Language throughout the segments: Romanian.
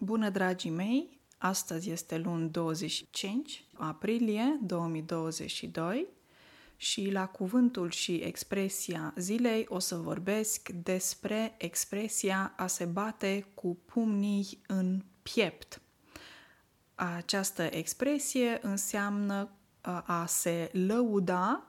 Bună, dragii mei! Astăzi este luni 25 aprilie 2022 și la cuvântul și expresia zilei o să vorbesc despre expresia a se bate cu pumnii în piept. Această expresie înseamnă a se lăuda,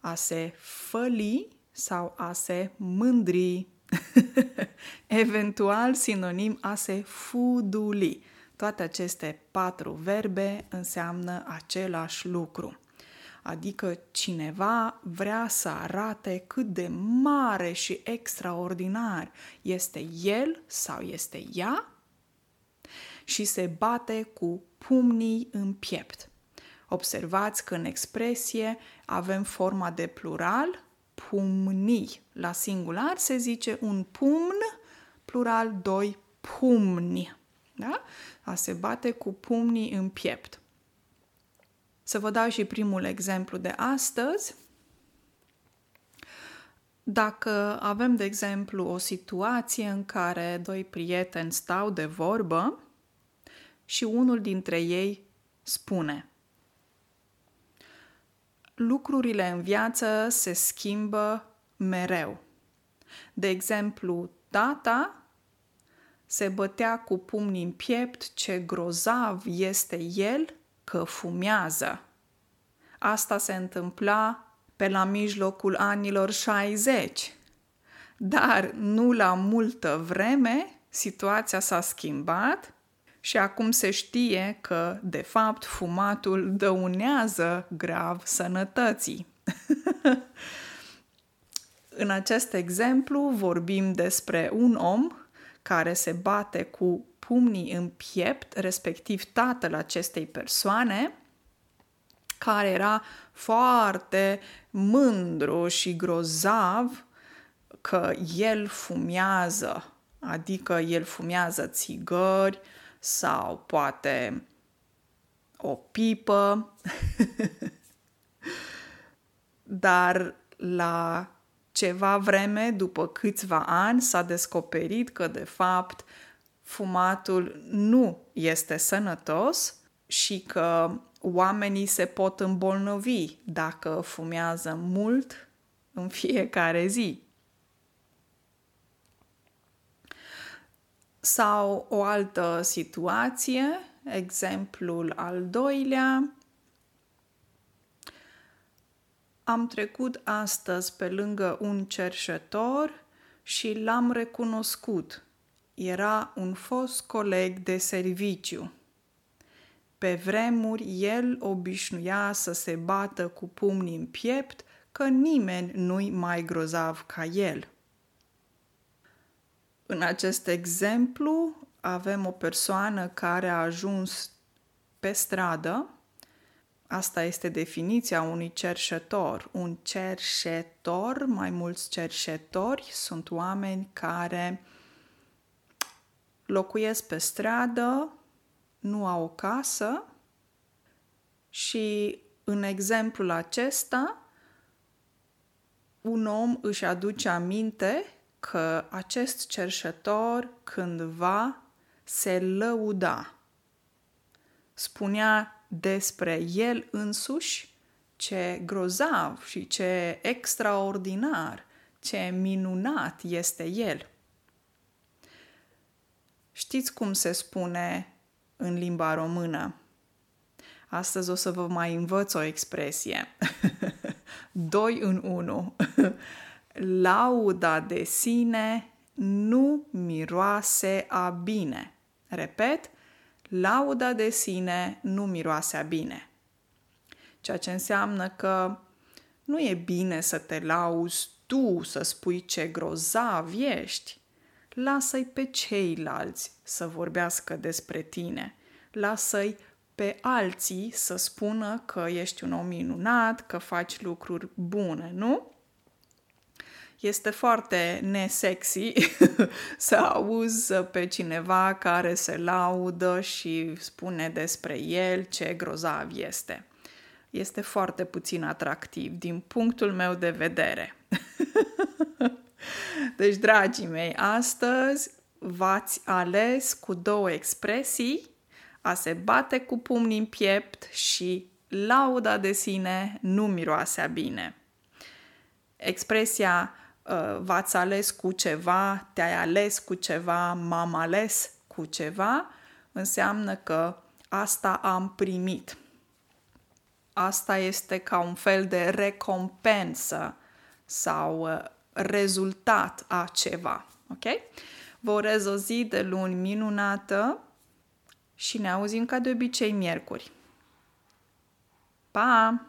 a se făli sau a se mândri Eventual sinonim a se fuduli. Toate aceste patru verbe înseamnă același lucru. Adică cineva vrea să arate cât de mare și extraordinar este el sau este ea și se bate cu pumnii în piept. Observați că în expresie avem forma de plural pumni. La singular se zice un pumn, plural doi pumni. Da? A se bate cu pumnii în piept. Să vă dau și primul exemplu de astăzi. Dacă avem, de exemplu, o situație în care doi prieteni stau de vorbă și unul dintre ei spune – lucrurile în viață se schimbă mereu. De exemplu, tata se bătea cu pumnii în piept ce grozav este el că fumează. Asta se întâmpla pe la mijlocul anilor 60. Dar nu la multă vreme situația s-a schimbat și acum se știe că, de fapt, fumatul dăunează grav sănătății. în acest exemplu vorbim despre un om care se bate cu pumnii în piept, respectiv tatăl acestei persoane, care era foarte mândru și grozav că el fumează, adică el fumează țigări, sau poate o pipă. Dar la ceva vreme, după câțiva ani, s-a descoperit că, de fapt, fumatul nu este sănătos și că oamenii se pot îmbolnăvi dacă fumează mult în fiecare zi. Sau o altă situație, exemplul al doilea. Am trecut astăzi pe lângă un cerșetor și l-am recunoscut. Era un fost coleg de serviciu. Pe vremuri el obișnuia să se bată cu pumnii în piept că nimeni nu-i mai grozav ca el. În acest exemplu avem o persoană care a ajuns pe stradă. Asta este definiția unui cerșetor. Un cerșetor, mai mulți cerșetori, sunt oameni care locuiesc pe stradă, nu au o casă și în exemplul acesta un om își aduce aminte că acest cerșetor cândva se lăuda. Spunea despre el însuși ce grozav și ce extraordinar, ce minunat este el. Știți cum se spune în limba română? Astăzi o să vă mai învăț o expresie. Doi în unu. lauda de sine nu miroase a bine. Repet, lauda de sine nu miroase a bine. Ceea ce înseamnă că nu e bine să te lauzi tu, să spui ce grozav ești. Lasă-i pe ceilalți să vorbească despre tine. Lasă-i pe alții să spună că ești un om minunat, că faci lucruri bune, nu? Este foarte nesexy să auzi pe cineva care se laudă și spune despre el ce grozav este. Este foarte puțin atractiv din punctul meu de vedere. deci, dragii mei, astăzi v-ați ales cu două expresii, a se bate cu pumnii în piept și lauda de sine nu miroasea bine. Expresia uh, v-ați ales cu ceva, te-ai ales cu ceva, m-am ales cu ceva, înseamnă că asta am primit. Asta este ca un fel de recompensă sau uh, rezultat a ceva. Ok? Vă urez o zi de luni minunată și ne auzim ca de obicei miercuri. Pa!